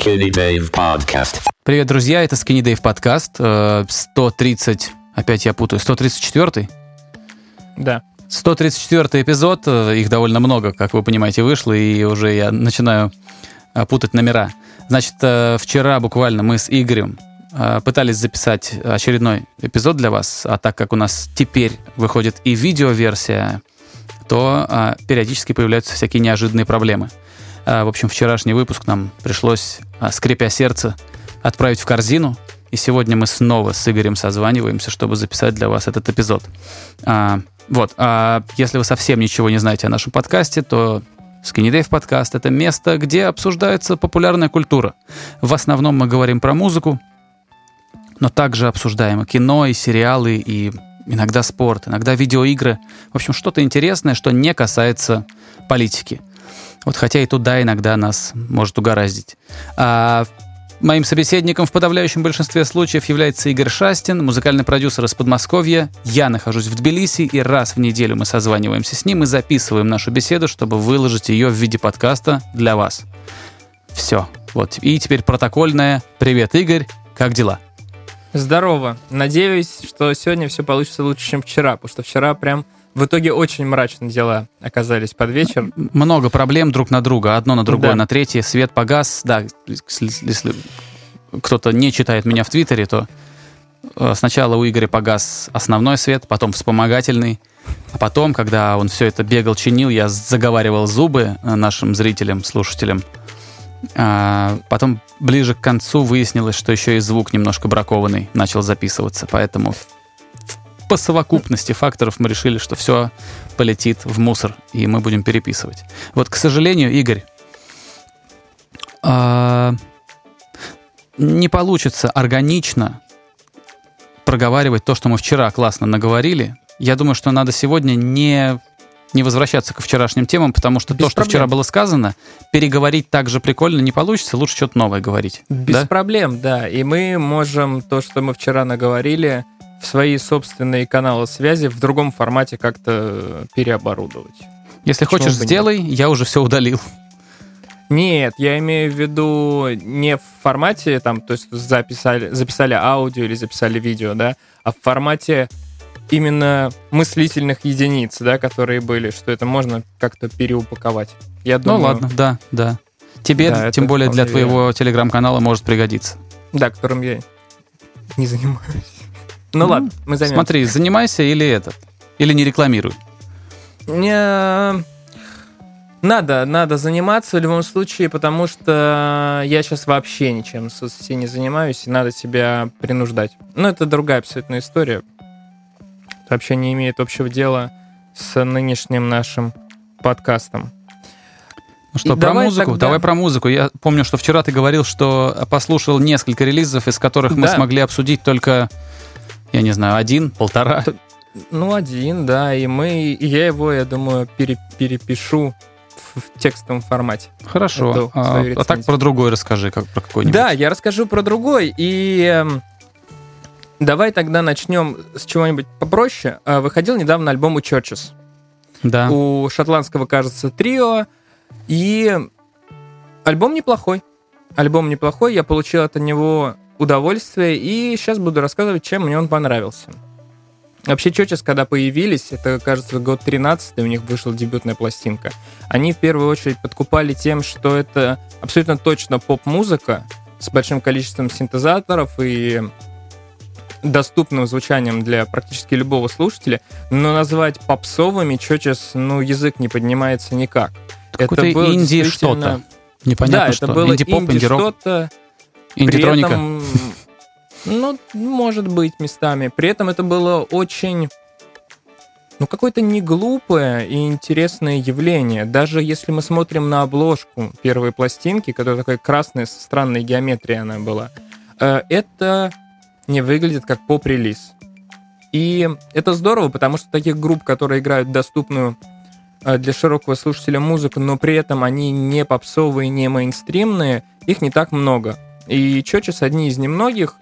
Skinny Dave Podcast. Привет, друзья, это Skinny Dave подкаст, э, 130, опять я путаю, 134 Да. 134 эпизод, э, их довольно много, как вы понимаете, вышло, и уже я начинаю э, путать номера. Значит, э, вчера буквально мы с Игорем э, пытались записать очередной эпизод для вас, а так как у нас теперь выходит и видеоверсия, то э, периодически появляются всякие неожиданные проблемы. Э, В общем, вчерашний выпуск нам пришлось, э, скрипя сердце, отправить в корзину. И сегодня мы снова с Игорем созваниваемся, чтобы записать для вас этот эпизод. А, вот, а если вы совсем ничего не знаете о нашем подкасте, то Skinny Dave подкаст — это место, где обсуждается популярная культура. В основном мы говорим про музыку, но также обсуждаем и кино, и сериалы, и иногда спорт, иногда видеоигры. В общем, что-то интересное, что не касается политики. Вот хотя и туда иногда нас может угораздить. А моим собеседником в подавляющем большинстве случаев является Игорь Шастин, музыкальный продюсер из Подмосковья. Я нахожусь в Тбилиси, и раз в неделю мы созваниваемся с ним и записываем нашу беседу, чтобы выложить ее в виде подкаста для вас. Все. Вот. И теперь протокольное. Привет, Игорь. Как дела? Здорово. Надеюсь, что сегодня все получится лучше, чем вчера, потому что вчера прям в итоге очень мрачные дела оказались под вечер. Много проблем друг на друга, одно на другое, Да. на третье. Свет погас. Да, если, кто-то не читает меня в Твиттере, то э, сначала у Игоря погас основной свет, потом вспомогательный. А потом, когда он все это бегал, чинил, я заговаривал зубы э, нашим зрителям, слушателям. А, потом ближе к концу выяснилось, что еще и звук немножко бракованный начал записываться. Поэтому по совокупности факторов мы решили, что все полетит в мусор, и мы будем переписывать. Вот, к сожалению, Игорь, а, не получится органично проговаривать то, что мы вчера классно наговорили. Я думаю, что надо сегодня не, не возвращаться к вчерашним темам, потому что Без то, что вчера проблем. было сказано, переговорить так же прикольно не получится, лучше что-то новое говорить. Без да? проблем, да. И мы можем то, что мы вчера наговорили, в свои собственные каналы связи в другом формате как-то переоборудовать. Если Почему хочешь, бы нет? сделай, я уже все удалил. Нет, я имею в виду не в формате, там, то есть записали, записали аудио или записали видео, да, а в формате именно мыслительных единиц, да, которые были, что это можно как-то переупаковать. Я думаю, Ну ладно, да, да. Тебе, Да, тем более для твоего телеграм-канала может пригодиться. Да, которым я не занимаюсь. Ну ладно, мы займемся. Смотри, занимайся или этот, или не рекламируй. Не... Надо, надо заниматься в любом случае, потому что я сейчас вообще ничем в соцсети не занимаюсь, и надо себя принуждать. Но это другая абсолютно история. Это вообще не имеет общего дела с нынешним нашим подкастом. Ну что, И про давай музыку? тогда- Давай про музыку. Я помню, что вчера ты говорил, что послушал несколько релизов, из которых мы Да. смогли обсудить только, я не знаю, один, полтора. Ну, один, да, и мы, и я его, я думаю, пере- перепишу в, текстовом формате. Хорошо. А, свою а так про другой расскажи, как про какой-нибудь. Да, я расскажу про другой. И эм, давай тогда начнем с чего-нибудь попроще. А, Выходил недавно альбом у Churches. Да. У шотландского, кажется, трио. И альбом неплохой. Альбом неплохой. Я получил от него удовольствие. И сейчас буду рассказывать, чем мне он понравился. Вообще, Churches, когда появились, это, кажется, год 13 у них вышла дебютная пластинка. Они в первую очередь подкупали тем, что это абсолютно точно поп-музыка с большим количеством синтезаторов и доступным звучанием для практически любого слушателя, но назвать попсовыми Churches, ну, язык не поднимается никак. Какой-то было инди действительно- что-то. Непонятно да, что. это было Инди-поп, инди инди-рок, что-то, при инди-троника. этом, ну, может быть, местами. При этом это было очень, ну, какое-то не глупое и интересное явление. Даже если мы смотрим на обложку первой пластинки, которая такая красная, со странной геометрией она была, э, это не выглядит как поп-релиз. И это здорово, потому что таких групп, которые играют доступную э, для широкого слушателя музыку, но при этом они не попсовые, не мейнстримные, их не так много. И Чочес одни из немногих,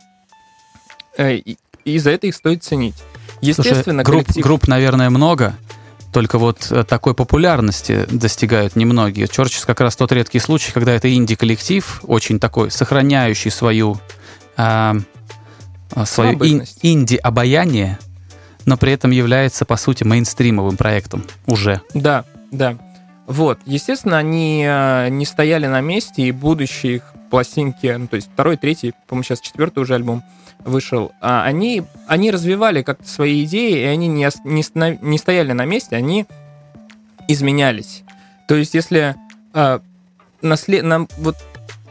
э, и, и за это их стоит ценить. Слушай, Естественно, групп, коллектив... групп, наверное, много. Только вот э, такой популярности достигают немногие. Churches как раз тот редкий случай, когда это инди-коллектив, очень такой, сохраняющий свою, а, свое ин- инди-обаяние, но при этом является, по сути, мейнстримовым проектом уже. Да, да. Вот, естественно, они э, не стояли на месте, и будущие их пластинки, ну, то есть второй, третий, по-моему, сейчас четвертый уже альбом вышел, а они, они развивали как-то свои идеи, и они не, не, станов- не стояли на месте, они изменялись. То есть, если э, наслед- нам вот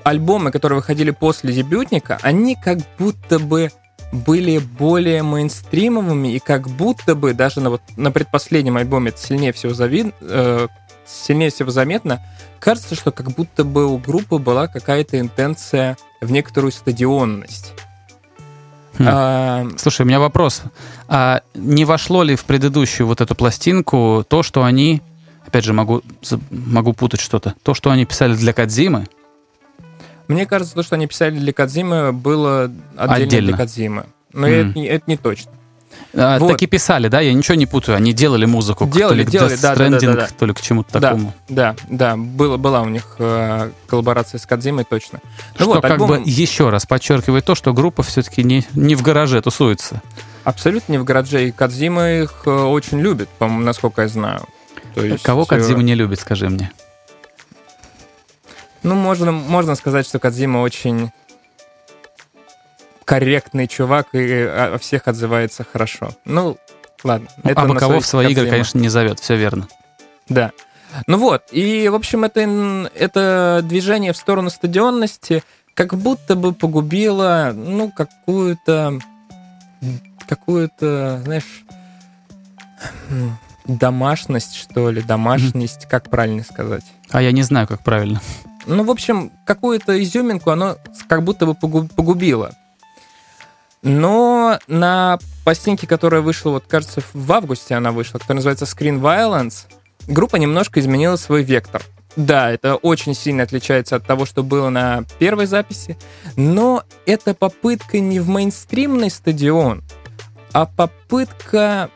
альбомы, которые выходили после дебютника, они как будто бы были более мейнстримовыми, и как будто бы даже на, вот, на предпоследнем альбоме это сильнее всего завид, э, сильнее всего заметно, кажется, что как будто бы у группы была какая-то интенция в некоторую стадионность. Хм. А, Слушай, у меня вопрос. А не вошло ли в предыдущую вот эту пластинку то, что они, опять же, могу, могу путать что-то, то, что они писали для Кадзимы, мне кажется, то, что они писали для Кадзимы, было отдельно, Отдельно. для Кадзимы. Но Мгм. это, это не точно. А, Вот. таки писали, да? Я ничего не путаю. Они делали музыку Делали, то ли к делали, да, да, да, да, да. то ли к чему-то Да. такому. Да, да, было, была у них э, коллаборация с Кадзимой, точно. Ну что вот, как альбом бы еще раз подчеркивает то, что группа все-таки не, не в гараже тусуется. абсолютно не в гараже, и Кадзима их э, очень любит, по-моему, насколько я знаю. То есть, Кого э, Кадзима не любит, скажи мне? Ну, можно, можно сказать, что Кадзима очень корректный чувак и о о всех отзывается хорошо. Ну, ладно. Ну, это а кого в свои игры, Кодзимы. конечно, не зовет, все верно. Да. Ну вот, и, в общем, это, это движение в сторону стадионности как будто бы погубило, ну, какую-то, какую-то, знаешь, домашность, что ли, домашность, как правильно сказать. А я не знаю, как правильно. Ну, в общем, какую-то изюминку оно как будто бы погу- погубило. Но на пластинке, которая вышла, вот кажется, в августе она вышла, которая называется Screen Violence, группа немножко изменила свой вектор. Да, это очень сильно отличается от того, что было на первой записи, но это попытка не в мейнстримный стадион, а попытка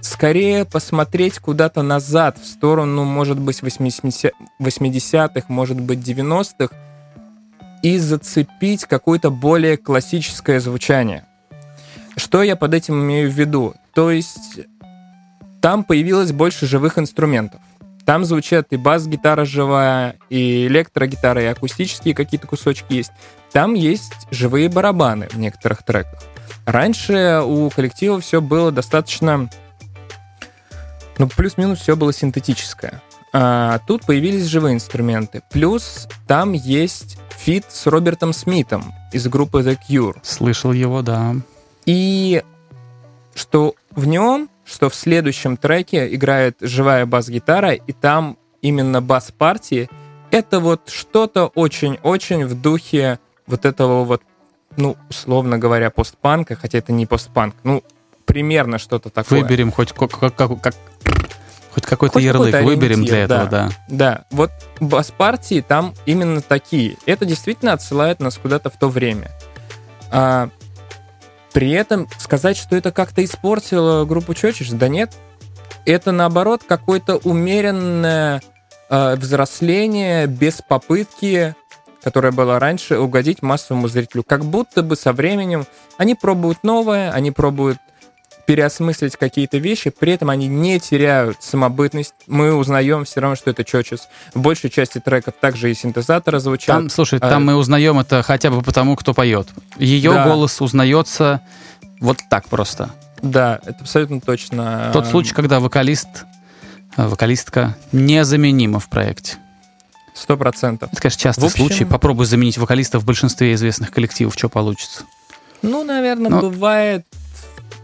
скорее посмотреть куда-то назад, в сторону, может быть, 80 80-х, может быть, 90-х, и зацепить какое-то более классическое звучание. Что я под этим имею в виду? То есть там появилось больше живых инструментов. Там звучат и бас-гитара живая, и электрогитара, и акустические какие-то кусочки есть. Там есть живые барабаны в некоторых треках. Раньше у коллектива все было достаточно... Ну, плюс-минус все было синтетическое. А тут появились живые инструменты. Плюс там есть feat с Робертом Смитом из группы The Cure. Слышал его, да. И что в нем, что в следующем треке играет живая бас-гитара, и там именно бас-партии, это вот что-то очень-очень в духе вот этого вот, ну, условно говоря, постпанка, хотя это не постпанк, ну, примерно что-то такое. Выберем хоть, как, как- как- хоть какой-то Хоть ярлык, какой-то выберем для этого, да. Да, вот бас-партии там именно такие. Это действительно отсылает нас куда-то в то время. А, при этом сказать, что это как-то испортило группу Чочиш, да нет. Это, наоборот, какое-то умеренное а, взросление без попытки, которое было раньше, угодить массовому зрителю. Как будто бы со временем они пробуют новое, они пробуют переосмыслить какие-то вещи, при этом они не теряют самобытность. Мы узнаем все равно, что это Чочес. В большей части треков также и синтезаторы звучат. Там, слушай, А, там мы узнаем это хотя бы потому, кто поет. Ее Да. голос узнается вот так просто. Да, это абсолютно точно. Тот случай, когда вокалист, э, вокалистка незаменима в проекте. Сто процентов. Это, конечно, частый В общем- случай. Попробуй заменить вокалиста в большинстве известных коллективов, что получится. Ну, наверное, Но- бывает...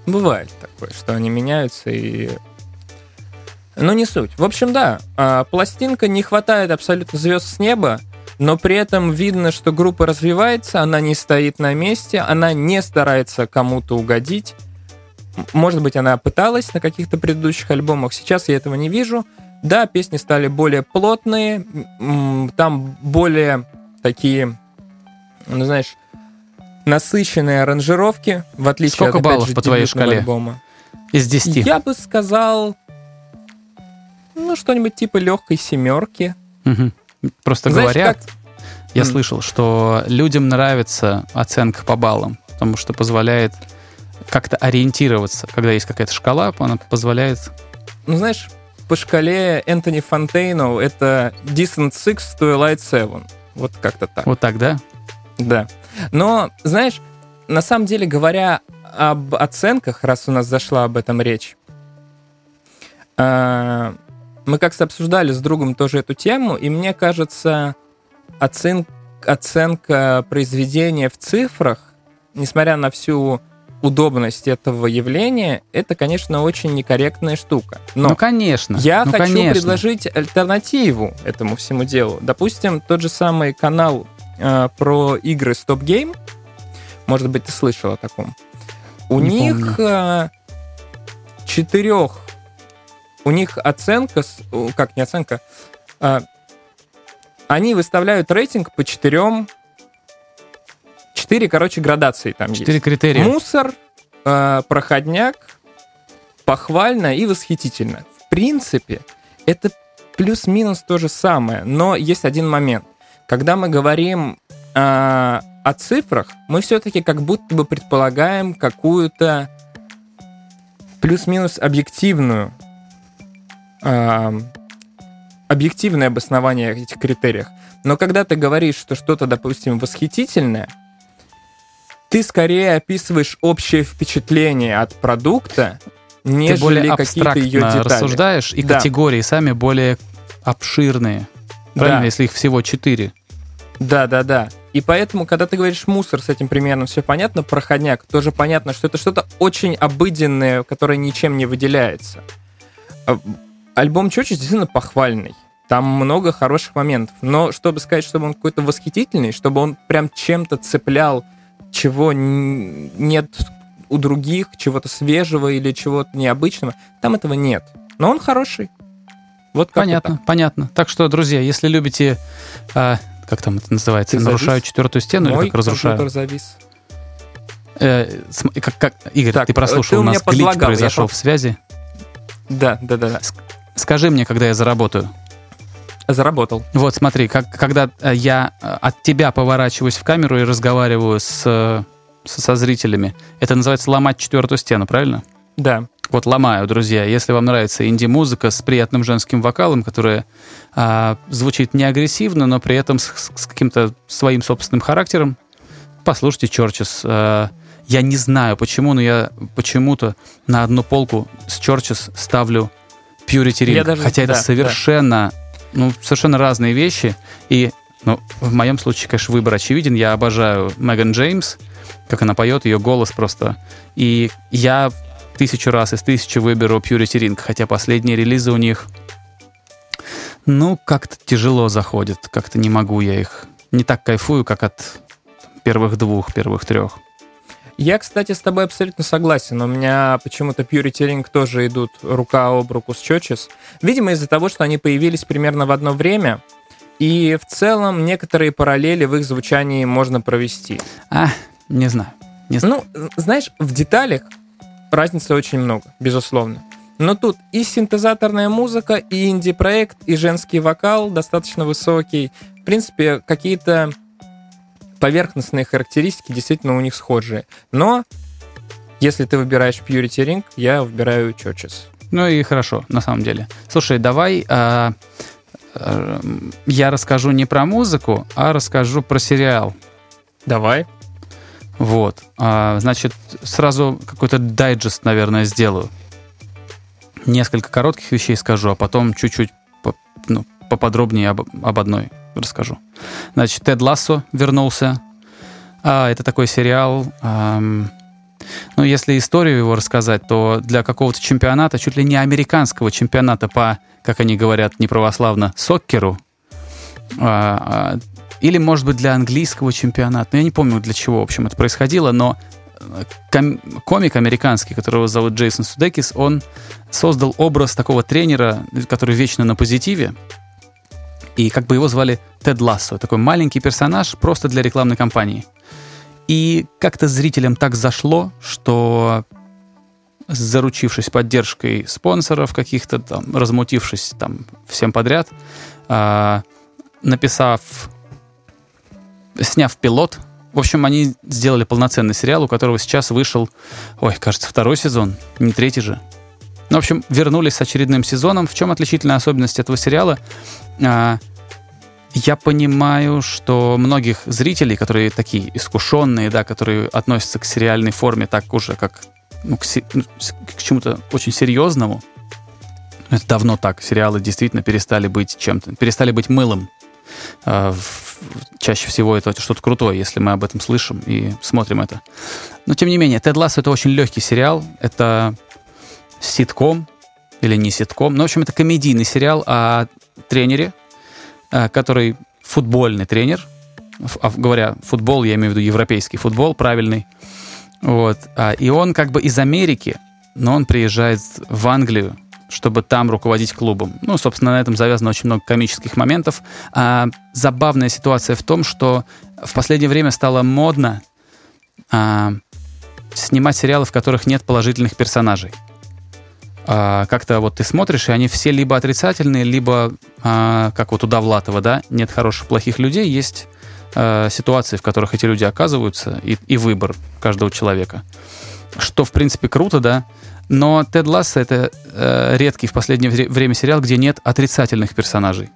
Бывает такое, что они меняются и... Но не суть. В общем, да, а, пластинка не хватает абсолютно звезд с неба, но при этом видно, что группа развивается, она не стоит на месте, она не старается кому-то угодить. Может быть, она пыталась на каких-то предыдущих альбомах, сейчас я этого не вижу. Да, песни стали более плотные, там более такие, ну, знаешь, насыщенные аранжировки, в отличие Сколько от, баллов же, по твоей шкале? альбома. Из 10. Я бы сказал Ну, что-нибудь типа легкой семерки. Мгм. Просто Знаешь, говорят, как- я М. слышал, что людям нравится оценка по баллам, потому что позволяет как-то ориентироваться. Когда есть какая-то шкала, она позволяет... Ну, знаешь, по шкале Энтони Фонтейно это Decent Six, Twilight Seven. Вот как-то так. Вот так, да? Да. Но, знаешь, на самом деле, говоря об оценках, раз у нас зашла об этом речь, а, мы как-то обсуждали с другом тоже эту тему, и мне кажется, оцен- оценка произведения в цифрах, несмотря на всю удобность этого явления, это, конечно, очень некорректная штука. Но Ну, конечно. я ну, хочу конечно. предложить альтернативу этому всему делу. Допустим, тот же самый канал э, про игры Stop Game. Может быть, ты слышал о таком. У Не них э, четырех. У них оценка, как не оценка, а, они выставляют рейтинг по четырем. Четыре, короче, градации там есть. Четыре критерия. Мусор, э, проходняк, похвально и восхитительно. В принципе, это плюс-минус то же самое, но есть один момент. Когда мы говорим э, о цифрах, мы все-таки как будто бы предполагаем какую-то плюс-минус объективную э, объективное обоснование этих критериях. Но когда ты говоришь, что что-то, допустим, восхитительное, ты скорее описываешь общее впечатление от продукта, Ты нежели более какие-то ее детали. рассуждаешь, и Да. категории сами более обширные. Правильно, Да. если их всего четыре. Да, да, да. И поэтому, когда ты говоришь мусор, с этим примерно все понятно, проходняк, тоже понятно, что это что-то очень обыденное, которое ничем не выделяется. А, Альбом Чочи действительно похвальный. Там много хороших моментов. Но чтобы сказать, чтобы он какой-то восхитительный, чтобы он прям чем-то цеплял, чего нет у других, чего-то свежего или чего-то необычного, там этого нет. Но он хороший. Вот Понятно, понятно. Так что, друзья, если любите, а, как там это называется, Ты завис? нарушаю четвертую стену Мой или как разрушаю? завис. Э, как, как- Игорь, Так, ты прослушал, ты у у нас глич я произошел пом- в связи. Да, да, да, да. Скажи мне, когда я заработаю. Заработал. Вот, смотри, как, когда э, я э, от тебя поворачиваюсь в камеру и разговариваю с, э, со, со зрителями, это называется ломать четвертую стену, правильно? Да. Вот ломаю, друзья. Если вам нравится инди-музыка с приятным женским вокалом, которая а, звучит не агрессивно, но при этом с, с каким-то своим собственным характером, послушайте Чорчес. А, я не знаю почему, но я почему-то на одну полку с Чорчес ставлю Purity Ring. Даже- хотя это да, совершенно, ну, совершенно разные вещи. И ну, в моем случае, конечно, выбор очевиден. Я обожаю Меган Джеймс, как она поет, ее голос просто. И я тысячу раз из тысячи выберу Purity Ring, хотя последние релизы у них, ну, как-то тяжело заходят, как-то не могу я их, не так кайфую, как от первых двух, первых трех. Я, кстати, с тобой абсолютно согласен. У меня почему-то Purity Ring тоже идут рука об руку с Churches. Видимо, из-за того, что они появились примерно в одно время. И в целом некоторые параллели в их звучании можно провести. А, не знаю. Не знаю. Ну, знаешь, в деталях разницы очень много, безусловно. Но тут и синтезаторная музыка, и инди-проект, и женский вокал достаточно высокий. В принципе, какие-то поверхностные характеристики действительно у них схожие. Но если ты выбираешь Purity Ring, я выбираю Churches. Ну и хорошо, на самом деле. Слушай, давай а, а, я расскажу не про музыку, а расскажу про сериал. Давай. Вот. А, значит, сразу какой-то дайджест, наверное, сделаю. Несколько коротких вещей скажу, а потом чуть-чуть по- ну, поподробнее об, об одной расскажу. Значит, Тед Лассо вернулся. А, это такой сериал. ам, ну, если историю его рассказать, то для какого-то чемпионата, чуть ли не американского чемпионата по, как они говорят неправославно, соккеру, а, а, или, может быть, для английского чемпионата. Ну, я не помню, для чего, в общем, это происходило, но э, ком- комик американский, которого зовут Джейсон Судекис, он создал образ такого тренера, который вечно на позитиве, и как бы его звали Тед Лассо, такой маленький персонаж просто для рекламной кампании. И как-то зрителям так зашло, что заручившись поддержкой спонсоров каких-то, там, размутившись там всем подряд, а, написав, сняв пилот, в общем, они сделали полноценный сериал, у которого сейчас вышел, ой, кажется, второй сезон, не третий же. Ну, в общем, вернулись с очередным сезоном. В чем отличительная особенность этого сериала? А, я понимаю, что многих зрителей, которые такие искушенные, да, которые относятся к сериальной форме так уже, как ну, к, ну, к чему-то очень серьезному, это давно так. Сериалы действительно перестали быть чем-то, перестали быть мылом. А, чаще всего это что-то крутое, если мы об этом слышим и смотрим это. Но тем не менее, Тед Лассо это очень легкий сериал. Это ситком или не ситком. Ну, в общем, это комедийный сериал о тренере, а, который футбольный тренер. А, говоря футбол, я имею в виду европейский футбол, правильный. Вот. А, И он как бы из Америки, но он приезжает в Англию, чтобы там руководить клубом. Ну, собственно, на этом завязано очень много комических моментов. А забавная ситуация в том, что в последнее время стало модно а, снимать сериалы, в которых нет положительных персонажей. А, как-то вот ты смотришь, и они все либо отрицательные, либо, а, как вот у Довлатова, да, нет хороших, плохих людей, есть а, ситуации, в которых эти люди оказываются, и, и выбор каждого человека. Что, в принципе, круто, да, но Тед Ласса — это э, редкий в последнее вре- время сериал, где нет отрицательных персонажей.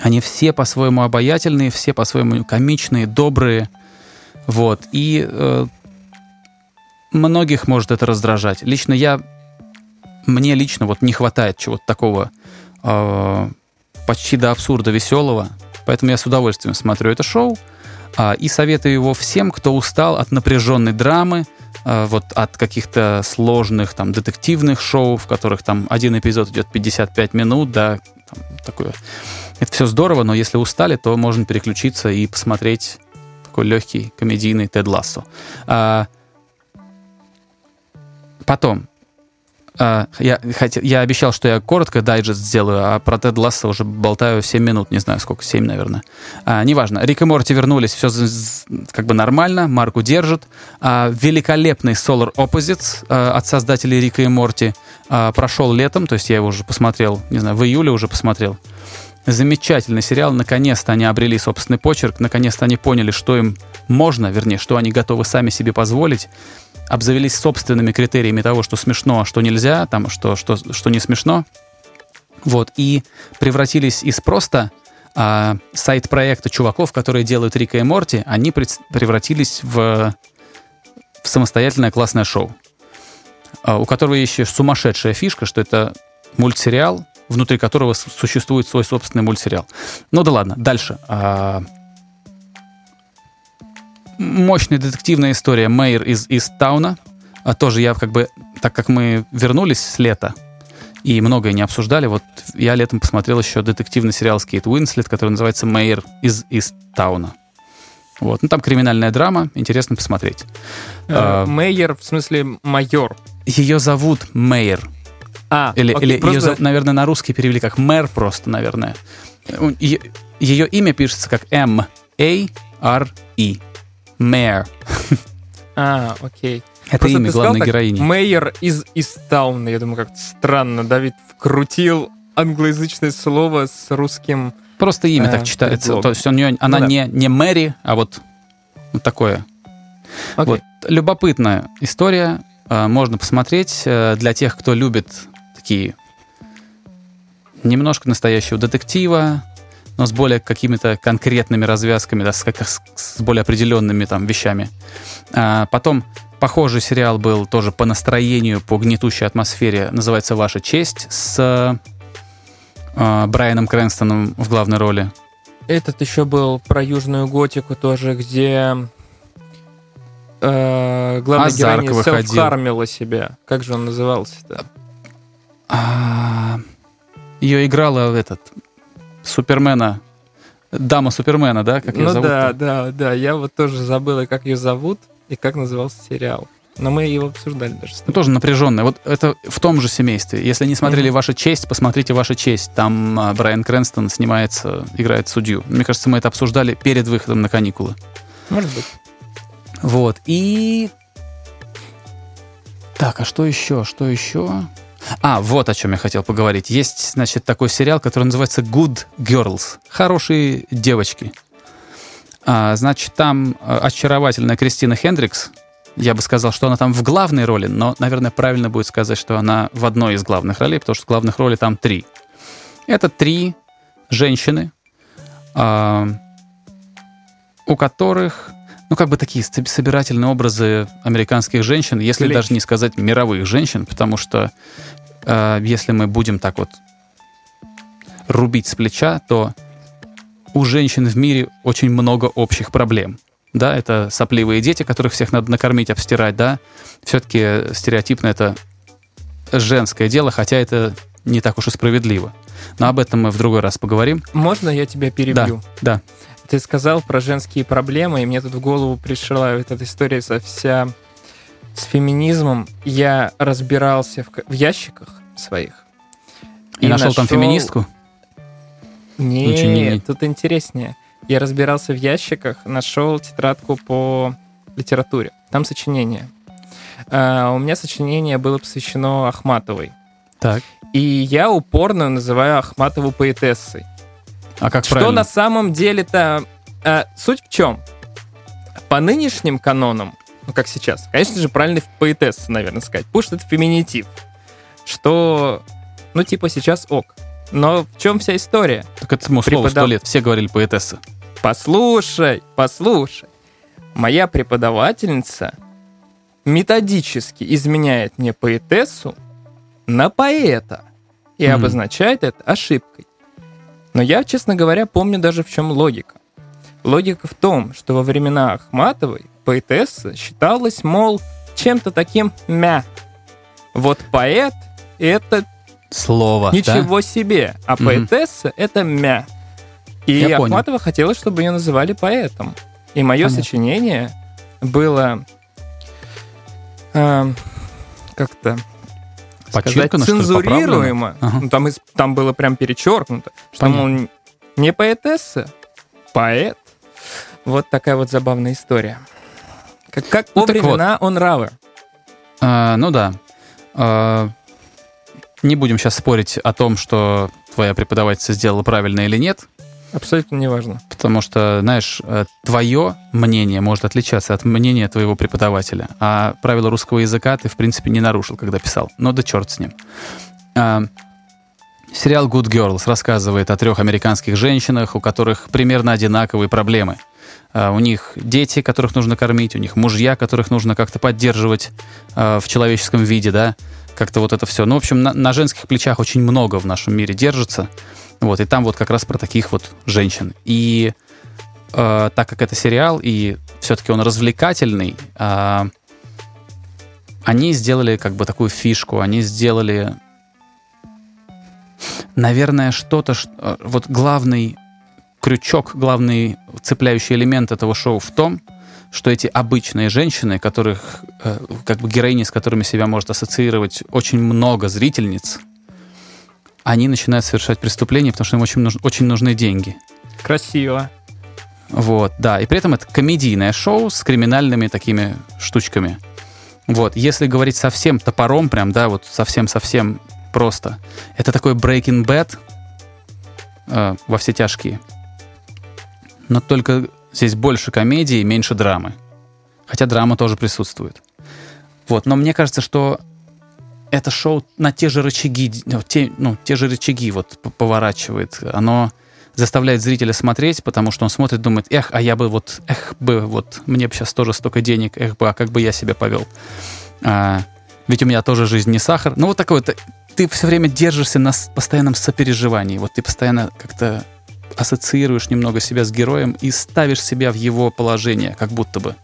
Они все по-своему обаятельные, все по-своему комичные, добрые. Вот. И э, многих может это раздражать. Лично я... Мне лично вот не хватает чего-то такого э, почти до абсурда веселого. Поэтому я с удовольствием смотрю это шоу. А, и советую его всем, кто устал от напряженной драмы, вот от каких-то сложных там детективных шоу, в которых там один эпизод идет 55 минут, да, там, такое. Это все здорово, но если устали, то можно переключиться и посмотреть такой легкий комедийный Тед Лассо. А, потом, а, я, хотел, я обещал, что я коротко дайджест сделаю, а про Тед Ласса уже болтаю 7 минут, не знаю сколько, 7, наверное. А, неважно. Рик и Морти вернулись, все как бы нормально, марку держит. А, великолепный Solar Opposites а, от создателей Рика и Морти а, прошел летом, то есть я его уже посмотрел, не знаю, в июле уже посмотрел. Замечательный сериал. Наконец-то они обрели собственный почерк. Наконец-то они поняли, что им можно, вернее, что они готовы сами себе позволить. Обзавелись собственными критериями того, что смешно, а что нельзя, там, что, что, что не смешно. Вот. И превратились из просто а, сайт-проекта чуваков, которые делают Рика и Морти, они превратились в, в самостоятельное классное шоу, а, у которого еще сумасшедшая фишка, что это мультсериал, внутри которого существует свой собственный мультсериал. Ну да ладно, дальше. А, Мощная детективная история Мэйр из Истауна. А тоже я как бы, так как мы вернулись с лета и многое не обсуждали, вот я летом посмотрел еще детективный сериал с Кейт Уинслет, который называется «Мэйр из Истауна». Вот. Ну, там криминальная драма, интересно посмотреть. Э, А, Мейер, в смысле майор. Ее зовут Мэйр. А, Или, окей, или ее, просто- зовут, наверное, на русский перевели как мэр просто, наверное. Е- Ее имя пишется как М-А-R-E. Мэр. А, окей. Это Просто имя главной так, героини. Мэйер из Истауна. Я думаю, как-то странно. Давид вкрутил англоязычное слово с русским... Просто имя э, так читается. предлог. То есть у нее, она Ну да. не, не Мэри, а вот, вот такое. Окей. Вот. Любопытная история. э, Можно посмотреть э, для тех, кто любит такие немножко настоящего детектива, но с более какими-то конкретными развязками, да, с, как- с- более определенными там вещами. А, потом похожий сериал был тоже по настроению, по гнетущей атмосфере, называется «Ваша честь» с э, Брайаном Крэнстоном в главной роли. Этот еще был про южную готику тоже, где э, главная Азарк героиня селф-хармила себя. Как же он назывался-то? А, Ее играла этот Супермена, дама Супермена, да, как ее ну зовут? да, да, да. Я вот тоже забыл, и как ее зовут, и как назывался сериал. Но мы его обсуждали даже Ну, тоже напряженная. Вот это в том же семействе. Если не смотрели Мгм. «Ваша честь», посмотрите «Ваша честь». Там а, Брайан Крэнстон снимается, играет судью. Мне кажется, мы это обсуждали перед выходом на каникулы. Может быть. Вот. И Так, а что еще? Что еще? А, вот о чем я хотел поговорить. Есть, значит, такой сериал, который называется Good Girls. Хорошие девочки. А, значит, там э, очаровательная Кристина Хендрикс. Я бы сказал, что она там в главной роли, но, наверное, правильно будет сказать, что она в одной из главных ролей, потому что главных ролей там три. Это три женщины, а, у которых ну, как бы такие собирательные образы американских женщин, если Клещ. даже не сказать мировых женщин, потому что э, если мы будем так вот рубить с плеча, то у женщин в мире очень много общих проблем. Да, это сопливые дети, которых всех надо накормить, обстирать, да. Все-таки стереотипно это женское дело, хотя это не так уж и справедливо. Но об этом мы в другой раз поговорим. Можно я тебя перебью? Да, Ты сказал про женские проблемы, и мне тут в голову пришла вот эта история со вся с феминизмом. Я разбирался в, в ящиках своих. И, нашел там феминистку. Нет, Ничего не- не- тут интереснее. Я разбирался в ящиках, нашел тетрадку по литературе. Там сочинение. А, у меня сочинение было посвящено Ахматовой. Так. И я упорно называю Ахматову поэтессой. А как Что правильно? на самом деле-то... а, суть в чем? По нынешним канонам, ну как сейчас, конечно же, правильно поэтесса, наверное, сказать. Что это феминитив. Что, ну типа сейчас ок. Но в чем вся история? Так этому слову преподав- сто лет. Все говорили поэтесса. Послушай, послушай. Моя преподавательница методически изменяет мне поэтессу на поэта и Мгм. обозначает это ошибкой. Но я, честно говоря, помню даже в чем логика. Логика в том, что во времена Ахматовой поэтесса считалась, мол, чем-то таким мя. Вот поэт — это Слово, да? Ничего себе. А Мгм. поэтесса — это мя. И Я понял. Ахматова хотела, чтобы ее называли поэтом. И мое Понятно. сочинение было эм, как-то сказать, цензурируемо. Ага. Ну, там, там было прям перечеркнуто, что, мол, не поэтесса, поэт. Вот такая вот забавная история. Как, как Ну, по так вот. времена он равы. А, ну да. А, не будем сейчас спорить о том, что твоя преподавательница сделала правильно или нет, Абсолютно неважно. потому что, знаешь, э, твое мнение может отличаться от мнения твоего преподавателя, а правила русского языка ты, в принципе, не нарушил, когда писал. Ну да черт с ним. А, сериал Good Girls рассказывает о трех американских женщинах, у которых примерно одинаковые проблемы. А, у них дети, которых нужно кормить, у них мужья, которых нужно как-то поддерживать а, в человеческом виде, да, как-то вот это все. Ну, в общем, на, на женских плечах очень много в нашем мире держится. Вот, и там вот как раз про таких вот женщин. И э, так как это сериал, и все-таки он развлекательный, а, они сделали как бы такую фишку, они сделали, наверное, что-то, ш- э, вот главный крючок, главный цепляющий элемент этого шоу в том, что эти обычные женщины, которых, э, как бы героини, с которыми себя может ассоциировать очень много зрительниц, они начинают совершать преступления, потому что им очень, нуж- очень нужны деньги. Красиво. Вот, да. И при этом это комедийное шоу с криминальными такими штучками. Вот, если говорить совсем топором, прям, да, вот совсем-совсем просто, это такой Breaking Bad э, во все тяжкие. Но только здесь больше комедии, меньше драмы. Хотя драма тоже присутствует. Вот, но мне кажется, что это шоу на те же рычаги, ну, те, ну, те же рычаги вот поворачивает. Оно заставляет зрителя смотреть, потому что он смотрит, думает, эх, а я бы вот, эх бы, вот, мне бы сейчас тоже столько денег, эх бы, а как бы я себя повел. А, ведь у меня тоже жизнь не сахар. Ну, вот такой вот, ты все время держишься на постоянном сопереживании. Вот ты постоянно как-то ассоциируешь немного себя с героем и ставишь себя в его положение, как будто бы.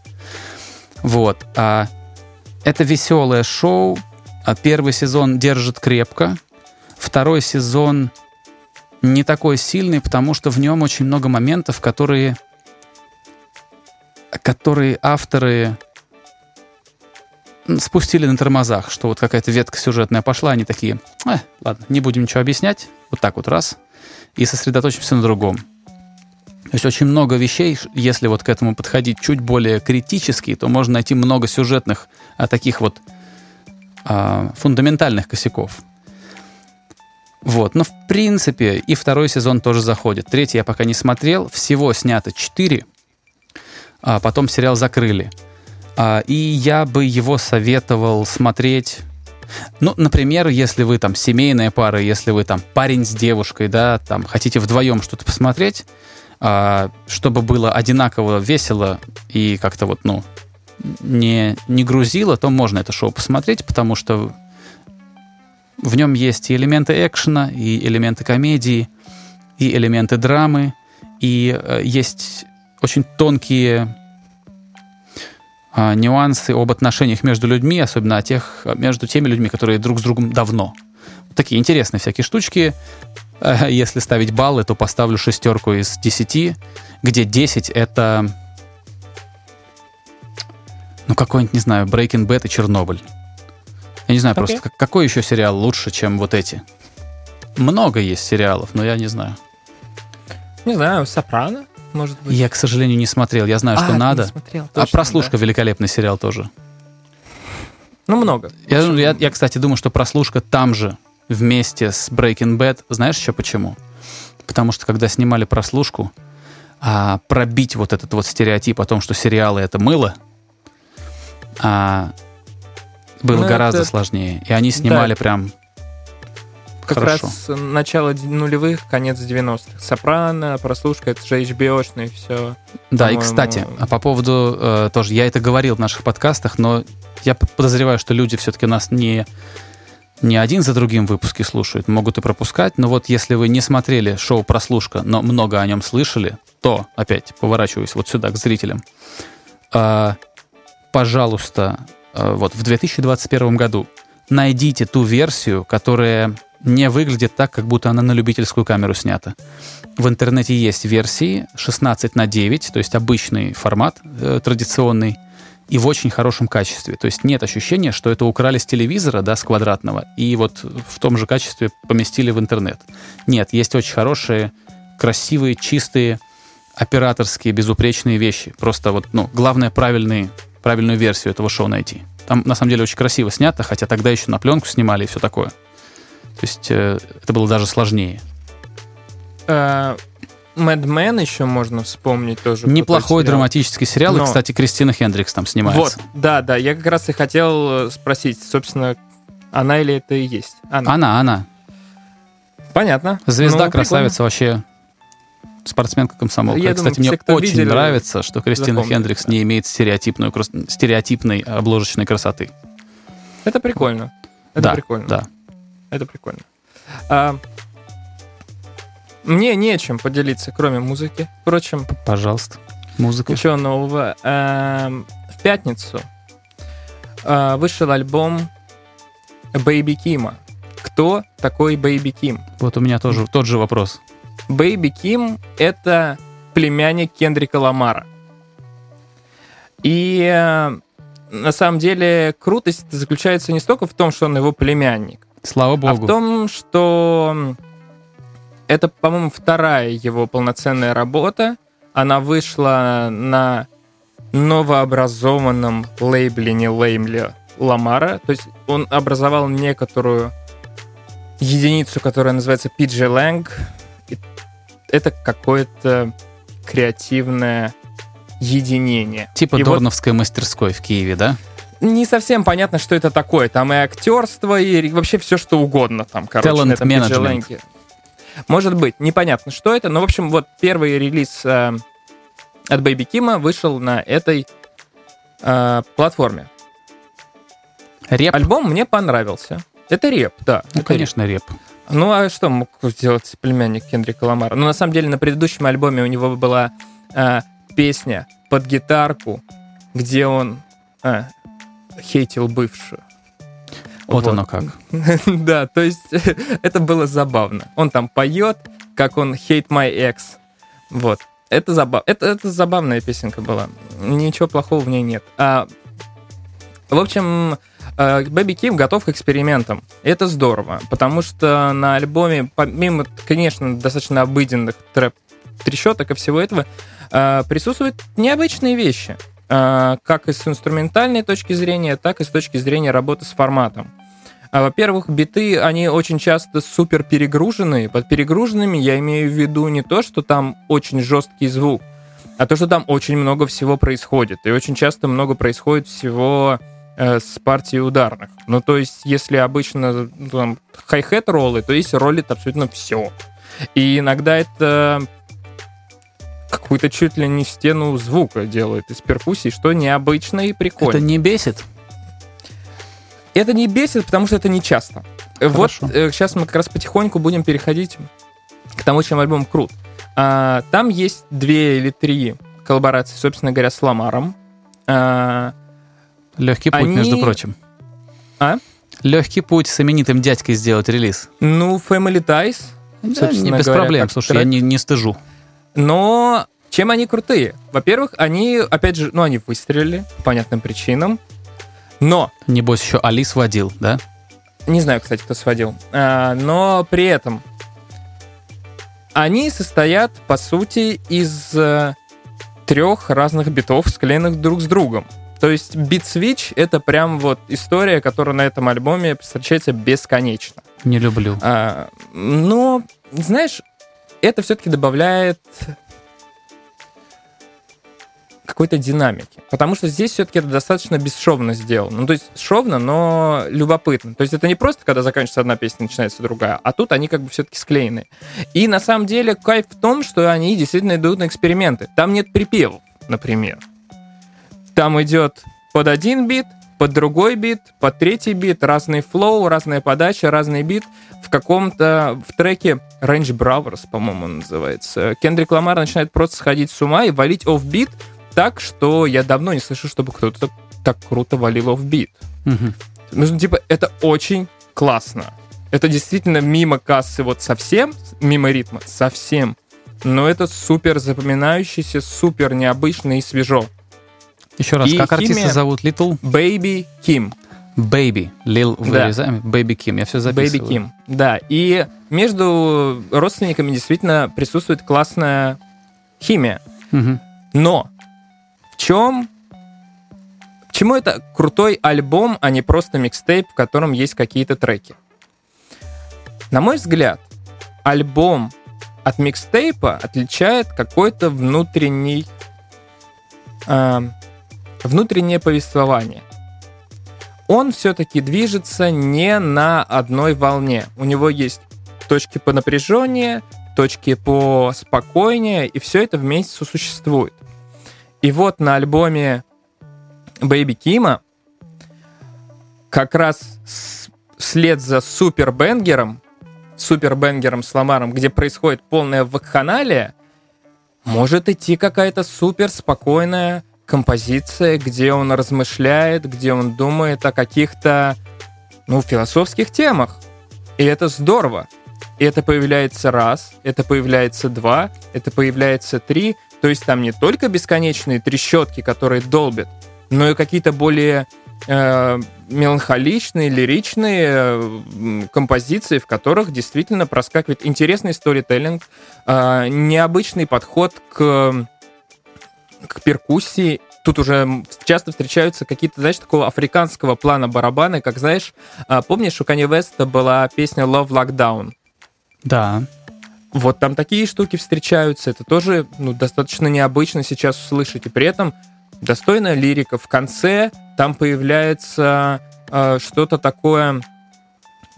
Вот. А это веселое шоу. А первый сезон держит крепко. Второй сезон не такой сильный, потому что в нем очень много моментов, которые, которые авторы спустили на тормозах, что вот какая-то ветка сюжетная пошла, они такие, «Э, ладно, не будем ничего объяснять, вот так вот раз, и сосредоточимся на другом. То есть очень много вещей, если вот к этому подходить чуть более критически, то можно найти много сюжетных, а таких вот а, фундаментальных косяков. Вот, но в принципе и второй сезон тоже заходит. Третий я пока не смотрел, всего снято четыре, а потом сериал закрыли. А, и я бы его советовал смотреть ну, например, если вы там семейная пара, если вы там парень с девушкой, да, там хотите вдвоем что-то посмотреть, а, чтобы было одинаково весело и как-то вот, ну, не, не грузило, то можно это шоу посмотреть, потому что в нем есть и элементы экшена, и элементы комедии, и элементы драмы, и э, есть очень тонкие э, нюансы об отношениях между людьми, особенно о тех, между теми людьми, которые друг с другом давно. Такие интересные всякие штучки. Э, если ставить баллы, то поставлю шестерку из десяти, где 10 — это ну, какой-нибудь, не знаю, Breaking Bad и Чернобыль. Я не знаю okay. просто, какой еще сериал лучше, чем вот эти? Много есть сериалов, но я не знаю. Не знаю, Сопрано, может быть. Я, к сожалению, не смотрел. Я знаю, а, что надо. Смотрел, точно, а прослушка да. великолепный сериал тоже. Ну, много. Я, я, я, кстати, думаю, что прослушка там же, вместе с Breaking Bad. Знаешь еще почему? Потому что когда снимали прослушку, а, пробить вот этот вот стереотип о том, что сериалы это мыло, а, было ну, гораздо это... сложнее. И они снимали да. прям как Хорошо. раз начало нулевых, конец 90-х. Сопрано, прослушка, это же HBO-шный, все. Да, и, кстати, а по поводу э, тоже, я это говорил в наших подкастах, но я подозреваю, что люди все-таки нас не, не один за другим выпуски слушают, могут и пропускать, но вот если вы не смотрели шоу «Прослушка», но много о нем слышали, то, опять, поворачиваюсь вот сюда, к зрителям, э, пожалуйста, э, вот в 2021 году найдите ту версию, которая не выглядит так, как будто она на любительскую камеру снята. В интернете есть версии 16 на 9, то есть обычный формат э, традиционный, и в очень хорошем качестве. То есть нет ощущения, что это украли с телевизора, да, с квадратного, и вот в том же качестве поместили в интернет. Нет, есть очень хорошие, красивые, чистые, операторские, безупречные вещи. Просто вот, ну, главное, правильные правильную версию этого шоу найти. Там, на самом деле, очень красиво снято, хотя тогда еще на пленку снимали и все такое. То есть э, это было даже сложнее. Мэдмен еще можно вспомнить тоже. Неплохой драматический сериал, Но... и, кстати, Кристина Хендрикс там снимается. Вот, да, да, я как раз и хотел э, спросить, собственно, она или это и есть? Она, она. она. Понятно. Звезда, ну, красавица вообще спортсменка комсомолка. Я Кстати, думаю, мне очень видели, нравится, что Кристина Хендрикс да. не имеет стереотипную, стереотипной обложечной красоты. Это прикольно. Это да, прикольно. Да. Это прикольно. А, мне нечем поделиться, кроме музыки. Впрочем, пожалуйста, музыка. Ничего нового. А, в пятницу а, вышел альбом Baby Кима. Кто такой Baby Ким? Вот у меня тоже тот же вопрос. Бэйби Ким — это племянник Кендрика Ламара. И э, на самом деле крутость заключается не столько в том, что он его племянник, Слава богу. а в том, что это, по-моему, вторая его полноценная работа. Она вышла на новообразованном лейбле, не лейбле Ламара. То есть он образовал некоторую единицу, которая называется PG Lang это какое-то креативное единение. Типа и Дорновской вот... мастерской в Киеве, да? Не совсем понятно, что это такое. Там и актерство, и вообще все, что угодно там, короче, Talent этом management. Может быть, непонятно, что это. Но, в общем, вот первый релиз э, от Baby Кима вышел на этой э, платформе. Реп? Альбом мне понравился. Это реп, да. Ну, конечно, реп. реп. Ну, а что мог сделать племянник Кендрика Ламара? Ну, на самом деле, на предыдущем альбоме у него была э, песня под гитарку, где он э, хейтил бывшую. Вот, вот оно как. да, то есть это было забавно. Он там поет, как он hate my ex. Вот. Это, забав... это, это забавная песенка была. Ничего плохого в ней нет. А, в общем, Бэби Ким готов к экспериментам. Это здорово, потому что на альбоме, помимо, конечно, достаточно обыденных трэп трещоток и всего этого, э, присутствуют необычные вещи. э, как и с инструментальной точки зрения, так и с точки зрения работы с форматом. Во-первых, биты, они очень часто супер перегружены. Под перегруженными я имею в виду не то, что там очень жесткий звук, а то, что там очень много всего происходит. И очень часто много происходит всего э, с партией ударных. Ну, то есть, если обычно ну, там, хай-хет роллы, то есть ролит абсолютно все. И иногда это какую-то чуть ли не стену звука делает из перкуссии, что необычно и прикольно. Это не бесит? Это не бесит, потому что это не часто. Хорошо. Вот э, сейчас мы как раз потихоньку будем переходить к тому, чем альбом крут. А, там есть две или три коллаборации, собственно говоря, с Ламаром. А, Легкий путь, Они- между прочим. А? Легкий путь с именитым дядькой сделать релиз. ну, Family Ties. Да, собственно не без говоря, проблем. Слушай, трек. я не, не стыжу. Но чем они крутые? Во-первых, они, опять же, ну, они выстрелили по понятным причинам. Но Небось, еще Али сводил, да? Не знаю, кстати, кто сводил. А, но при этом они состоят, по сути, из э, трех разных битов, склеенных друг с другом. То есть бит switch это прям вот история, которая на этом альбоме встречается бесконечно. Не люблю. А, но, знаешь, это все-таки добавляет какой-то динамики. Потому что здесь все-таки это достаточно бесшовно сделано. Ну, то есть шовно, но любопытно. То есть это не просто, когда заканчивается одна песня, начинается другая, а тут они как бы все-таки склеены. И на самом деле кайф в том, что они действительно идут на эксперименты. Там нет припевов, например. Там идет под один бит, под другой бит, под третий бит, разный flow, разная подача, разный бит. В каком-то, в треке Range Brothers, по-моему, он называется, Кендрик Ламар начинает просто сходить с ума и валить off-beat так, что я давно не слышу, чтобы кто-то так, так круто валил off-beat. Мгм. Ну, типа, это очень классно. Это действительно мимо кассы вот совсем, мимо ритма совсем. Но это супер запоминающийся, супер необычно и свежо. Еще раз, И как артиста химия- зовут? Little Baby Kim. Baby. Лил вырезаем. Baby Kim. Я все записываю. Baby Kim. Да. И между родственниками действительно присутствует классная химия. Мгм. Но в чем... Почему это крутой альбом, а не просто микстейп, в котором есть какие-то треки? На мой взгляд, альбом от микстейпа отличает какой-то внутренний... э, внутреннее повествование. Он все-таки движется не на одной волне. У него есть точки по напряжению, точки по спокойнее, и все это вместе сосуществует. И вот на альбоме Бэйби Кима как раз вслед за Супер Бенгером, Супер Бенгером с Ламаром, где происходит полная вакханалия, может идти какая-то супер спокойная композиция, где он размышляет, где он думает о каких-то ну, философских темах. И это здорово. И это появляется раз, это появляется два, это появляется три. То есть там не только бесконечные трещотки, которые долбят, но и какие-то более э, меланхоличные, лиричные э, композиции, в которых действительно проскакивает интересный сторителлинг, э, необычный подход к, к перкуссии. Тут уже часто встречаются какие-то, знаешь, такого африканского плана барабаны, как, знаешь, а, помнишь, у Kanye West была песня Love Lockdown? Да. Вот там такие штуки встречаются. Это тоже ну, достаточно необычно сейчас услышать. И при этом достойная лирика. В конце там появляется э, что-то такое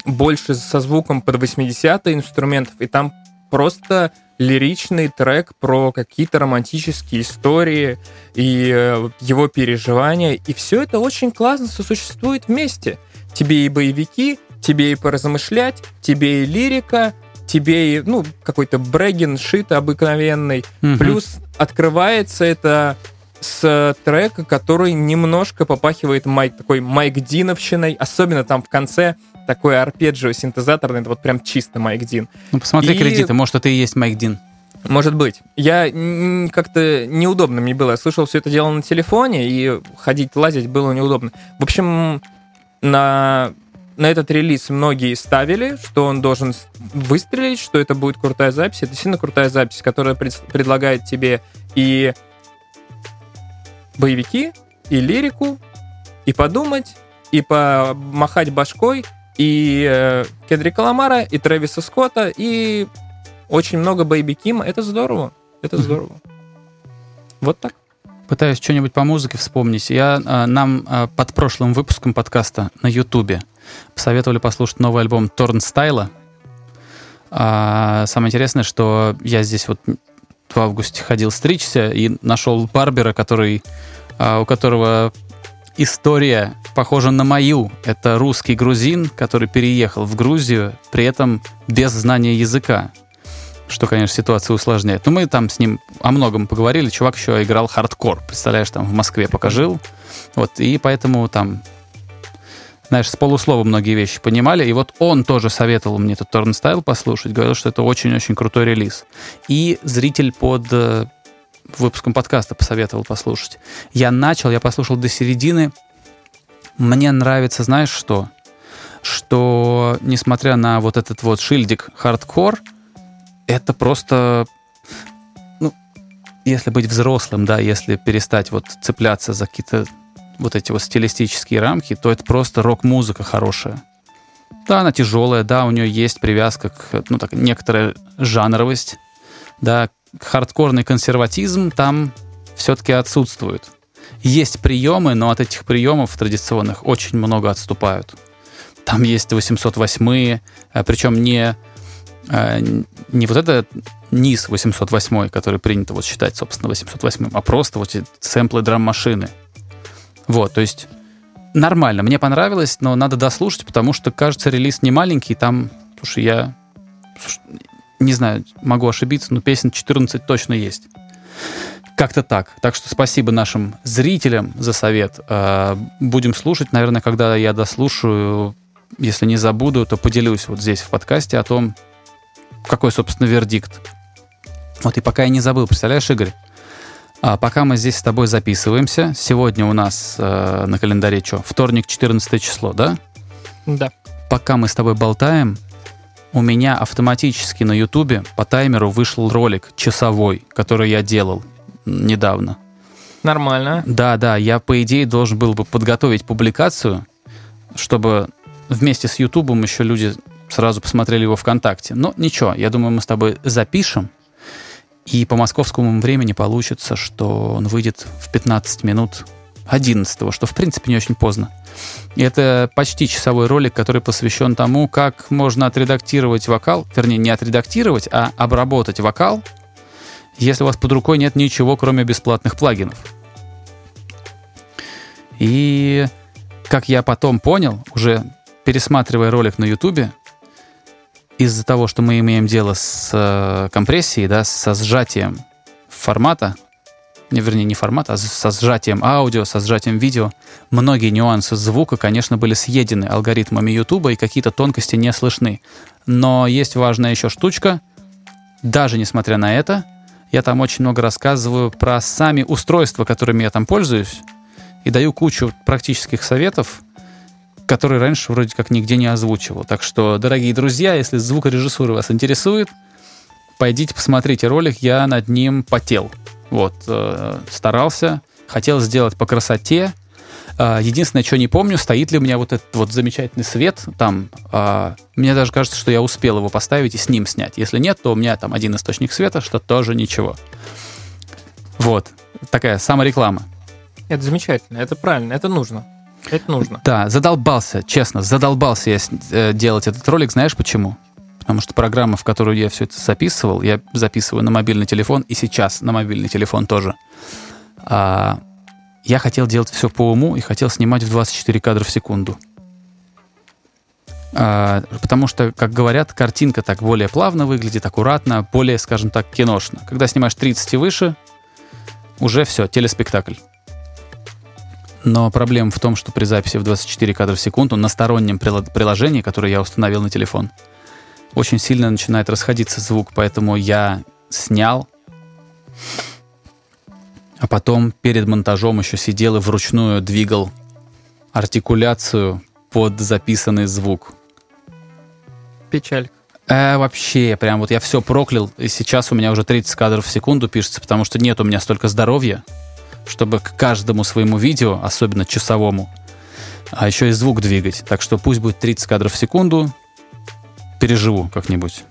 больше со звуком под 80-е инструментов. И там просто лиричный трек про какие-то романтические истории и э, его переживания. И все это очень классно сосуществует вместе. Тебе и боевики, тебе и поразмышлять, тебе и лирика, тебе и, ну, какой-то брегин, шит обыкновенный. Мгм. Плюс открывается это с трека, который немножко попахивает Майк, такой Майк Диновщиной, особенно там в конце такой арпеджио синтезаторный, это вот прям чисто Майк Дин. Ну, посмотри И- кредиты. Может, это и есть Майк Дин. Может быть. Я как-то неудобно мне было. Я слышал все это дело на телефоне, и ходить, лазить было неудобно. В общем, на, на этот релиз многие ставили, что он должен выстрелить, что это будет крутая запись. Это действительно крутая запись, которая пред- предлагает тебе и боевики, и лирику, и подумать, и помахать башкой, и э, Кедрика Ламара, и Трэвиса Скотта, и очень много Бэйби Кима. Это здорово. Это здорово. Вот так. Пытаюсь что-нибудь по музыке вспомнить. Я а, нам а, под прошлым выпуском подкаста на Ютубе посоветовали послушать новый альбом Торнстайла. А, самое интересное, что я здесь вот в августе ходил стричься и нашел барбера, который, а, у которого история похожа на мою. Это русский грузин, который переехал в Грузию, при этом без знания языка что, конечно, ситуацию усложняет. Но мы там с ним о многом поговорили. Чувак еще играл хардкор, представляешь, там в Москве пока жил. Вот, и поэтому там, знаешь, с полуслова многие вещи понимали. И вот он тоже советовал мне этот Turnstile послушать, говорил, что это очень-очень крутой релиз. И зритель под э, выпуском подкаста посоветовал послушать. Я начал, я послушал до середины. Мне нравится, знаешь что? Что, несмотря на вот этот вот шильдик хардкор, это просто, ну, если быть взрослым, да, если перестать вот цепляться за какие-то вот эти вот стилистические рамки, то это просто рок-музыка хорошая. Да, она тяжелая, да, у нее есть привязка к, ну, так, некоторая жанровость, да, хардкорный консерватизм там все-таки отсутствует. Есть приемы, но от этих приемов традиционных очень много отступают. Там есть 808, э, причем не а, не вот это низ 808, который принято вот считать, собственно, 808, а просто вот эти сэмплы драм-машины. Вот, то есть нормально, мне понравилось, но надо дослушать, потому что, кажется, релиз не маленький, там, слушай, я не знаю, могу ошибиться, но песен 14 точно есть. Как-то так. Так что спасибо нашим зрителям за совет. А, будем слушать. Наверное, когда я дослушаю, если не забуду, то поделюсь вот здесь в подкасте о том, какой, собственно, вердикт. Вот и пока я не забыл, представляешь, Игорь, а пока мы здесь с тобой записываемся, сегодня у нас э, на календаре что? Вторник, 14 число, да? Да. Пока мы с тобой болтаем, у меня автоматически на Ютубе по таймеру вышел ролик часовой, который я делал недавно. Нормально. Да, да, я, по идее, должен был бы подготовить публикацию, чтобы вместе с Ютубом еще люди сразу посмотрели его ВКонтакте. Но ничего, я думаю, мы с тобой запишем, и по московскому времени получится, что он выйдет в 15 минут 11 что в принципе не очень поздно. И это почти часовой ролик, который посвящен тому, как можно отредактировать вокал, вернее, не отредактировать, а обработать вокал, если у вас под рукой нет ничего, кроме бесплатных плагинов. И как я потом понял, уже пересматривая ролик на Ютубе, из-за того, что мы имеем дело с э, компрессией, да, со сжатием формата, вернее, не формата, а со сжатием аудио, со сжатием видео, многие нюансы звука, конечно, были съедены алгоритмами YouTube, и какие-то тонкости не слышны. Но есть важная еще штучка. Даже несмотря на это, я там очень много рассказываю про сами устройства, которыми я там пользуюсь, и даю кучу практических советов, который раньше вроде как нигде не озвучивал. Так что, дорогие друзья, если звукорежиссура вас интересует, пойдите посмотрите ролик, я над ним потел. Вот, э, старался, хотел сделать по красоте. Э, единственное, что не помню, стоит ли у меня вот этот вот замечательный свет там. Э, мне даже кажется, что я успел его поставить и с ним снять. Если нет, то у меня там один источник света, что тоже ничего. Вот, такая самореклама. Это замечательно, это правильно, это нужно. Это нужно. Да, задолбался, честно, задолбался я э, делать этот ролик. Знаешь почему? Потому что программа, в которую я все это записывал, я записываю на мобильный телефон, и сейчас на мобильный телефон тоже. А, я хотел делать все по уму и хотел снимать в 24 кадра в секунду. А, потому что, как говорят, картинка так более плавно выглядит, аккуратно, более, скажем так, киношно. Когда снимаешь 30 и выше, уже все, телеспектакль. Но проблема в том, что при записи в 24 кадра в секунду на стороннем приложении, которое я установил на телефон, очень сильно начинает расходиться звук, поэтому я снял, а потом перед монтажом еще сидел и вручную двигал артикуляцию под записанный звук. Печаль. Э, вообще, прям вот я все проклял, и сейчас у меня уже 30 кадров в секунду пишется, потому что нет у меня столько здоровья, чтобы к каждому своему видео, особенно часовому, а еще и звук двигать. Так что пусть будет 30 кадров в секунду, переживу как-нибудь.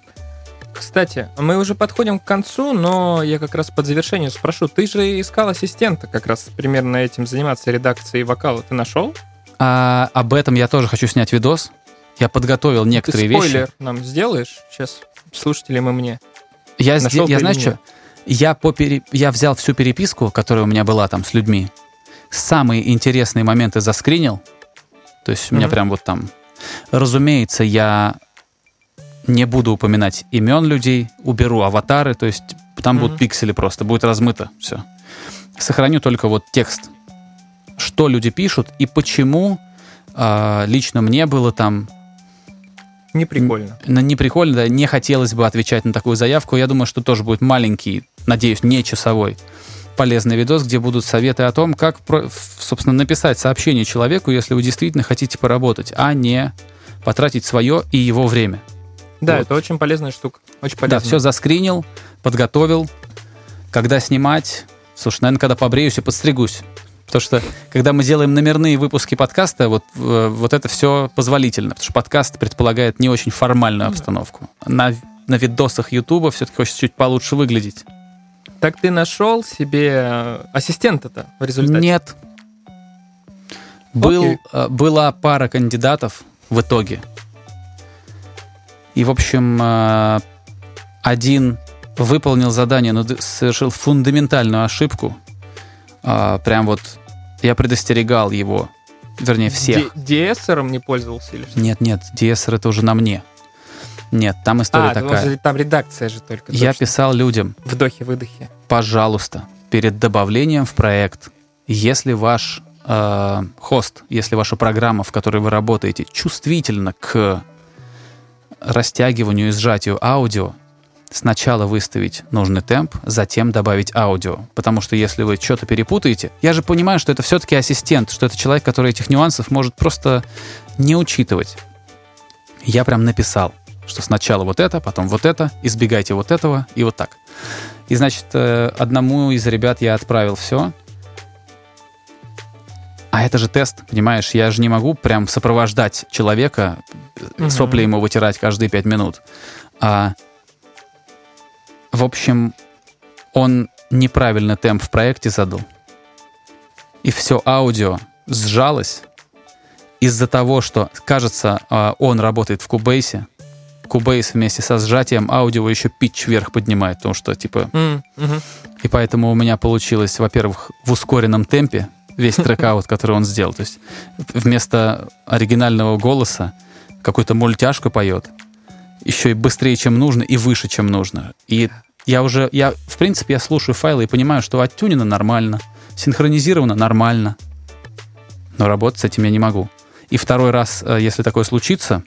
Кстати, мы уже подходим к концу, но я как раз под завершение спрошу. Ты же искал ассистента как раз примерно этим заниматься, редакцией вокала. Ты нашел? А об этом я тоже хочу снять видос. Я подготовил некоторые Ты спойлер вещи. нам сделаешь сейчас слушателям и мне? Я, Нашел я или что? Я, по пере- я взял всю переписку, которая у меня была там с людьми, самые интересные моменты заскринил. То есть у меня Мгм. прям вот там... Разумеется, я не буду упоминать имен людей, уберу аватары, то есть там Мгм. будут пиксели просто, будет размыто все. Сохраню только вот текст, что люди пишут и почему а, лично мне было там Не прикольно. не прикольно, да, не хотелось бы отвечать на такую заявку. Я думаю, что тоже будет маленький, надеюсь, не часовой, полезный видос, где будут советы о том, как, собственно, написать сообщение человеку, если вы действительно хотите поработать, а не потратить свое и его время. Да, Вот. это очень полезная штука. Очень Да, полезная. все заскринил, подготовил. Когда снимать? Слушай, наверное, когда побреюсь и подстригусь. Потому что, когда мы делаем номерные выпуски подкаста, вот, э, вот это все позволительно. Потому что подкаст предполагает не очень формальную обстановку. На, на видосах Ютуба все-таки хочется чуть получше выглядеть. Так ты нашел себе э, ассистента-то в результате? Нет. Был, э, была пара кандидатов в итоге. И, в общем, э, один выполнил задание, но совершил фундаментальную ошибку. А, Прям вот я предостерегал его, вернее, всех. DSR-ом не пользовался или что? Нет, нет, DSR это уже на мне. Нет, там история а, такая. там- там редакция же только. Я точно. писал людям, Вдохи-выдохи. пожалуйста, перед добавлением в проект, если ваш э, хост, если ваша программа, в которой вы работаете, чувствительна к растягиванию и сжатию аудио, сначала выставить нужный темп, затем добавить аудио. Потому что если вы что-то перепутаете, я же понимаю, что это все-таки ассистент, что это человек, который этих нюансов может просто не учитывать. Я прям написал, что сначала вот это, потом вот это, избегайте вот этого и вот так. И, значит, э, одному из ребят я отправил все. А это же тест, понимаешь? Я же не могу прям сопровождать человека, Мгм. сопли ему вытирать каждые пять минут. А, в общем, он неправильно темп в проекте задал. И все аудио сжалось из-за того, что, кажется, а, он работает в Кубейсе. Кубейс вместе со сжатием аудио еще питч вверх поднимает, потому что, типа, мгм. и поэтому у меня получилось, во-первых, в ускоренном темпе весь трекаут, который он сделал. То есть вместо оригинального голоса какую-то мультяшку поет, еще и быстрее, чем нужно, и выше, чем нужно. И я уже, я, в принципе, я слушаю файлы и понимаю, что оттюнено нормально, синхронизировано нормально, но работать с этим я не могу. И второй раз, э, если такое случится,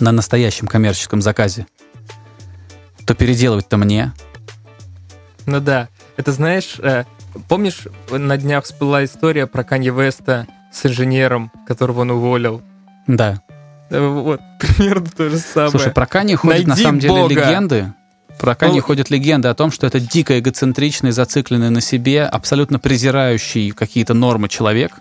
на настоящем коммерческом заказе, то переделывать-то мне, Ну да. Это знаешь, э, помнишь, на днях всплыла история про Канье Веста с инженером, которого он уволил? да. Э, Вот, примерно то же самое. Слушай, про Кани ходят на самом деле Бога. легенды. Про Кани Ну, ходят легенды о том, что это дико эгоцентричный, зацикленный на себе, абсолютно презирающий какие-то нормы человек,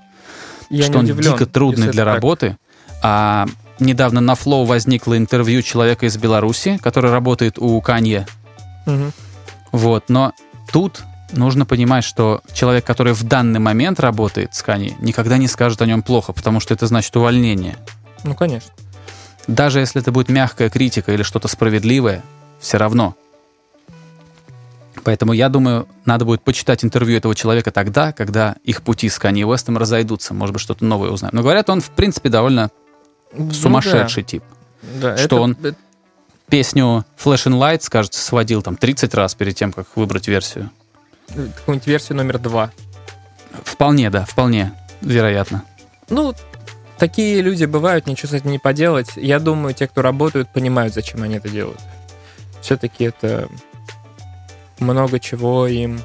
Я что он удивлен, дико трудный для так. работы. А недавно на Flow возникло интервью человека из Беларуси, который работает у Канье. Мгм. Вот, но тут нужно понимать, что человек, который в данный момент работает с Канье, никогда не скажет о нем плохо, потому что это значит увольнение. Ну, конечно. Даже если это будет мягкая критика или что-то справедливое, все равно. Поэтому я думаю, надо будет почитать интервью этого человека тогда, когда их пути с Канье Уэстом разойдутся. Может быть, что-то новое узнаем. Но говорят, он, в принципе, довольно Ну сумасшедший тип. Да, Что это- он- это- Песню Flash and Lights, кажется, сводил там 30 раз перед тем, как выбрать версию. Какую-нибудь версию номер два. Вполне, да, вполне, вероятно. Ну, такие люди бывают, ничего с этим не поделать. Я думаю, те, кто работают, понимают, зачем они это делают. Все-таки это много чего им...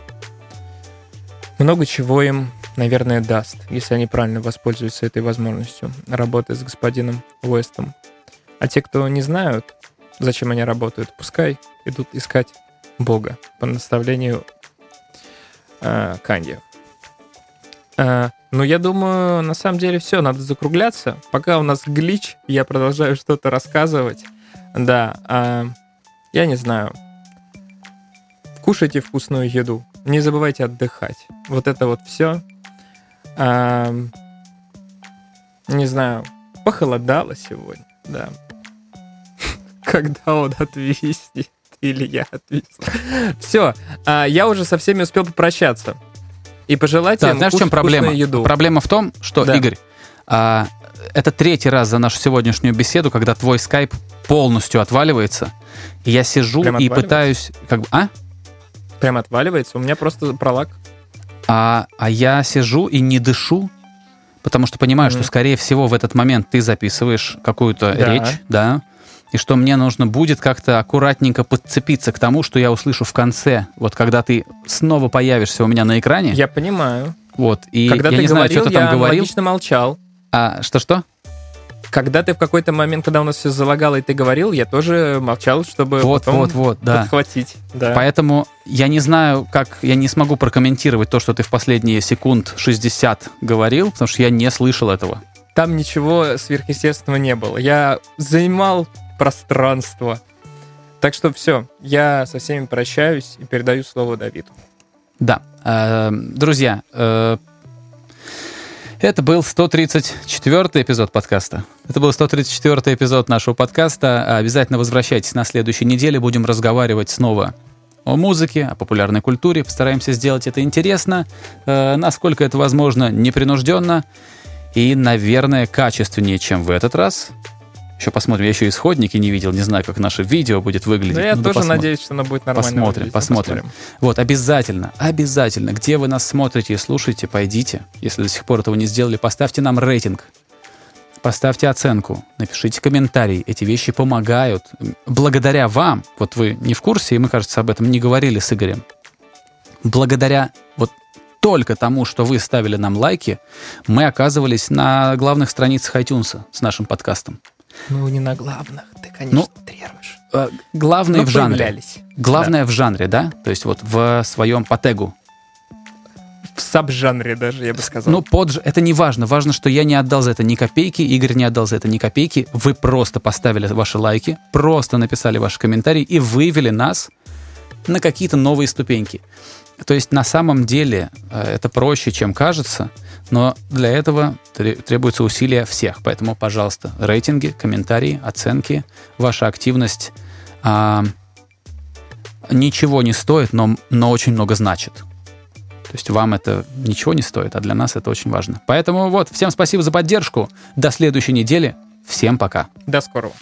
Много чего им, наверное, даст, если они правильно воспользуются этой возможностью работы с господином Уэстом. А те, кто не знают, зачем они работают, пускай идут искать Бога по наставлению э, Канье. А, ну, я думаю, на самом деле все, надо закругляться. Пока у нас глич, я продолжаю что-то рассказывать. Да, а, я не знаю. Кушайте вкусную еду. Не забывайте отдыхать. Вот это вот все. А, не знаю, похолодало сегодня, да. Когда он отвиснет, или я отвисну. Все, а, я уже со всеми успел попрощаться. И пожелать Да, им знаешь, в чем проблема? еду. Проблема в том, что, Да. Игорь, а, это третий раз за нашу сегодняшнюю беседу, когда твой скайп полностью отваливается, и я сижу Прям и пытаюсь... Как бы, а? Прям отваливается. У меня просто пролаг. а? А я сижу и не дышу, потому что понимаю, Мгм. что, скорее всего, в этот момент ты записываешь какую-то Да. речь, да, и что мне нужно будет как-то аккуратненько подцепиться к тому, что я услышу в конце, вот когда ты снова появишься у меня на экране, Я понимаю. вот, и Когда я ты не знаю, говорил, что ты там я говорил, логично молчал. а что-что? Когда ты в какой-то момент, когда у нас все залагало, и ты говорил, я тоже молчал, чтобы Вот, потом вот, вот, да. подхватить. Да. Поэтому я не знаю, как я не смогу прокомментировать то, что ты в последние секунд 60 говорил, потому что я не слышал этого. Там ничего сверхъестественного не было. Я занимал пространство. Так что все, я со всеми прощаюсь и передаю слово Давиду. Да. Э, Друзья, э, это был 134 эпизод подкаста. Это был 134 эпизод нашего подкаста. Обязательно возвращайтесь на следующей неделе. Будем разговаривать снова о музыке, о популярной культуре. Постараемся сделать это интересно, э, насколько это возможно, непринужденно и, наверное, качественнее, чем в этот раз. Еще посмотрим. Я еще исходники не видел, не знаю, как наше видео будет выглядеть. Но я Ну да тоже посмотрим. надеюсь, что оно будет нормально. Посмотрим, выглядеть. посмотрим. Вот, обязательно, обязательно, где вы нас смотрите и слушаете, пойдите, если до сих пор этого не сделали, поставьте нам рейтинг, поставьте оценку, напишите комментарий. Эти вещи помогают. Благодаря вам, вот вы не в курсе, и мы, кажется, об этом не говорили с Игорем, благодаря вот только тому, что вы ставили нам лайки, мы оказывались на главных страницах iTunes с нашим подкастом. Ну, не на главных, ты, конечно, Ну, трируешь. Э, Главное Ну, в жанре. появлялись. Главное в жанре, да? То есть вот в своем по тегу. В саб-жанре даже, я бы сказал. Ну, под это не важно. Важно, что я не отдал за это ни копейки, Игорь не отдал за это ни копейки. Вы просто поставили ваши лайки, просто написали ваши комментарии и вывели нас на какие-то новые ступеньки. То есть на самом деле э, это проще, чем кажется, но для этого тре- требуется усилия всех. Поэтому, пожалуйста, рейтинги, комментарии, оценки, ваша активность а, ничего не стоит, но, но очень много значит. То есть вам это ничего не стоит, а для нас это очень важно. Поэтому вот, всем спасибо за поддержку. До следующей недели. Всем пока. До скорого.